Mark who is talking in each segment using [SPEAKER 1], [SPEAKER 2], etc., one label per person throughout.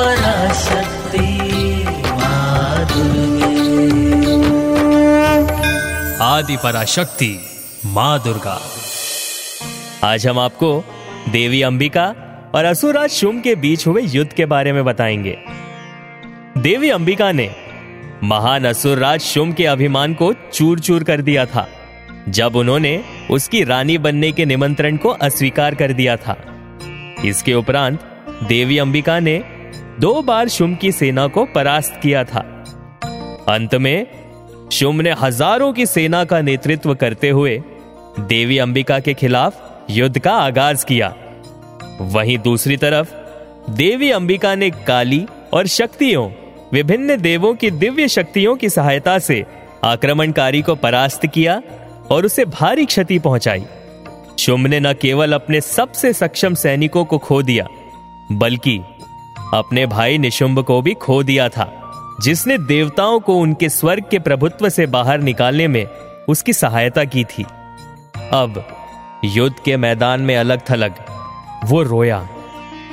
[SPEAKER 1] शक्ति आदि। पराशक्ति, माँ दुर्गा।
[SPEAKER 2] आज हम आपको देवी अंबिका और असुरराज शुम के बीच हुए युद्ध के बारे में बताएँगे। देवी अंबिका ने महान असुरराज शुम के अभिमान को चूर चूर कर दिया था, जब उन्होंने उसकी रानी बनने के निमंत्रण को अस्वीकार कर दिया था। इसके उपरांत देवी अंबिका ने दो बार शुम की सेना को परास्त किया था। अंत में, शुम ने हज़ारों की सेना का नेतृत्व करते हुए देवी अंबिका के खिलाफ युद्ध का आगाज़ किया। वहीं दूसरी तरफ़, देवी अंबिका ने काली और शक्तियों, विभिन्न देवों की दिव्य शक्तियों की सहायता से आक्रमणकारी को परास्त किया और उसे भारी क्षति पहुंचाई। शुम्भ ने न केवल अपने सबसे सक्षम सैनिकों को खो दिया, बल्कि अपने भाई निशुंभ को भी खो दिया था। जिसने देवताओं को उनके स्वर्ग के प्रभुत्व से बाहर निकालने में उसकी सहायता की थी। अब युद्ध के मैदान में अलग थलग, वो रोया,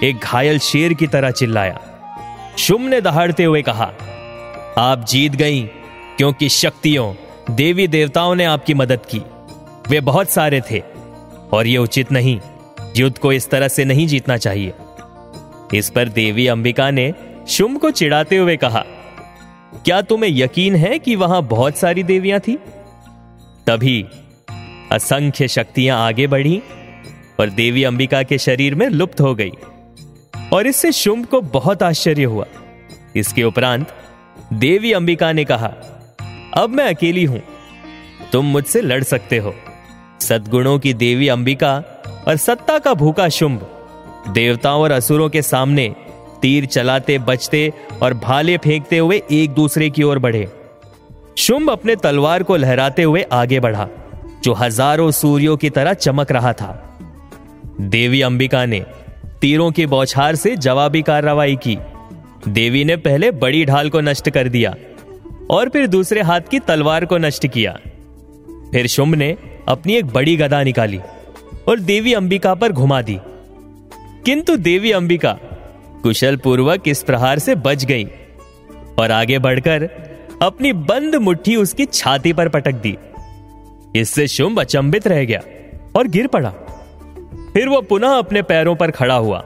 [SPEAKER 2] एक घायल शेर की तरह चिल्लाया। शुम ने दहाड़ते हुए कहा, आप जीत गई, क्योंकि शक्तियों, देवी देवताओं ने आपकी मदद की। वे बहुत सारे थे, और यह उचित नहीं, युद्ध को इस तरह से नहीं जीतना चाहिए। इस पर देवी अंबिका ने शुम को चिढ़ाते हुए कहा, क्या तुम्हें यकीन है कि वहाँ बहुत सारी देवियाँ थी? तभी असंख्य शक्तियाँ आगे बढ़ी और देवी अंबिका के शरीर में लुप्त हो गई और इससे शुंभ को बहुत आश्चर्य हुआ। इसके उपरांत देवी अंबिका ने कहा, अब मैं अकेली हूँ। तुम मुझसे लड़ सकते हो। सदगुणों की देवी अंबिका और सत्ता का भूखा शुंभ। देवताओं और असुरों के सामने तीर चलाते, बचते और भाले फेंकते हुए एक दूसरे की ओर बढ़े। शुंभ अपने तलवार को लहराते हुए आगे बढ़ा, जो हज़ारों सूर्यों की तरह चमक रहा था। देवी अंबिका ने तीरों की बौछार से जवाबी कार्रवाई की। देवी ने पहले बड़ी ढाल को नष्ट कर दिया और फिर दूसरे हाथ की तलवार को नष्ट किया। फिर शुंभ ने अपनी एक बड़ी गदा निकाली और देवी अंबिका पर घुमा दी। किंतु देवी अंबिका कुशल पूर्वक इस प्रहार से बच गई और आगे बढ़कर अपनी बंद मुट्ठी उसकी छाती पर पटक दी। इससे शुंभ अचंबित रह गया और गिर पड़ा। फिर वो पुनः अपने पैरों पर खड़ा हुआ।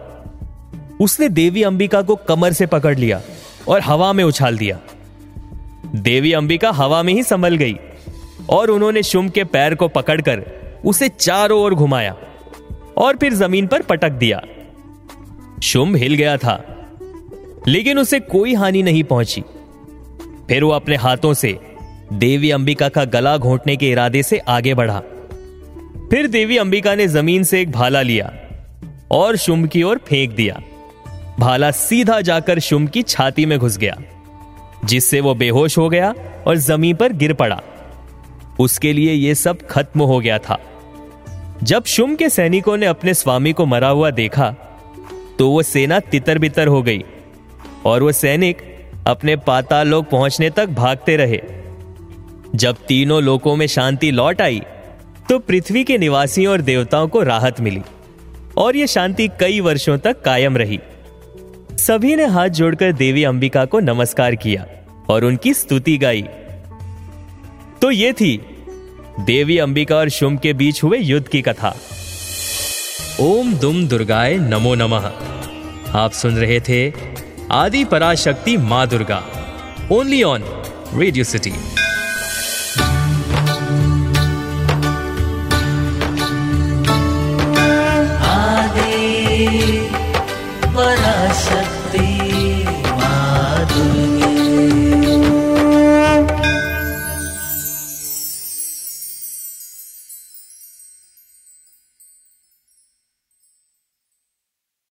[SPEAKER 2] उसने देवी अंबिका को कमर से पकड़ लिया और हवा में उछाल दिया। देवी अंबिका हवा में ही संभल गई और उन्होंने शुंभ के पैर को पकड़कर उसे चारों ओर घुमाया और फिर ज़मीन पर पटक दिया। शुंभ हिल गया था। लेकिन उसे कोई हानि नहीं पहुँची। फिर वो अपने हाथों से देवी अंबिका का गला घोंटने के इरादे से आगे बढ़ा। फिर देवी अंबिका ने ज़मीन से एक भाला लिया और शुंभ की ओर फेंक दिया। भाला सीधा जाकर शुंभ की छाती में घुस गया, जिससे वो बेहोश हो गया और ज़मीन पर गिर पड़ा। उसके लिए यह सब खत्म हो गया था। जब शुम के सैनिकों ने अपने स्वामी को मरा हुआ देखा तो वो सेना तितर बितर हो गई और वो सैनिक अपने पाताल लोक पहुँचने तक भागते रहे। जब तीनों लोकों में शांति लौट आई तो पृथ्वी के निवासियों और देवताओं को राहत मिली और यह शांति कई वर्षों तक कायम रही। सभी ने हाथ जोड़कर देवी अंबिका को नमस्कार किया और उनकी स्तुति गाई। तो ये थी देवी अंबिका और शुम के बीच हुए युद्ध की कथा। ओम दुम दुर्गाय नमो नमः। आप सुन रहे थे आदि पराशक्ति माँ Durga only on radio city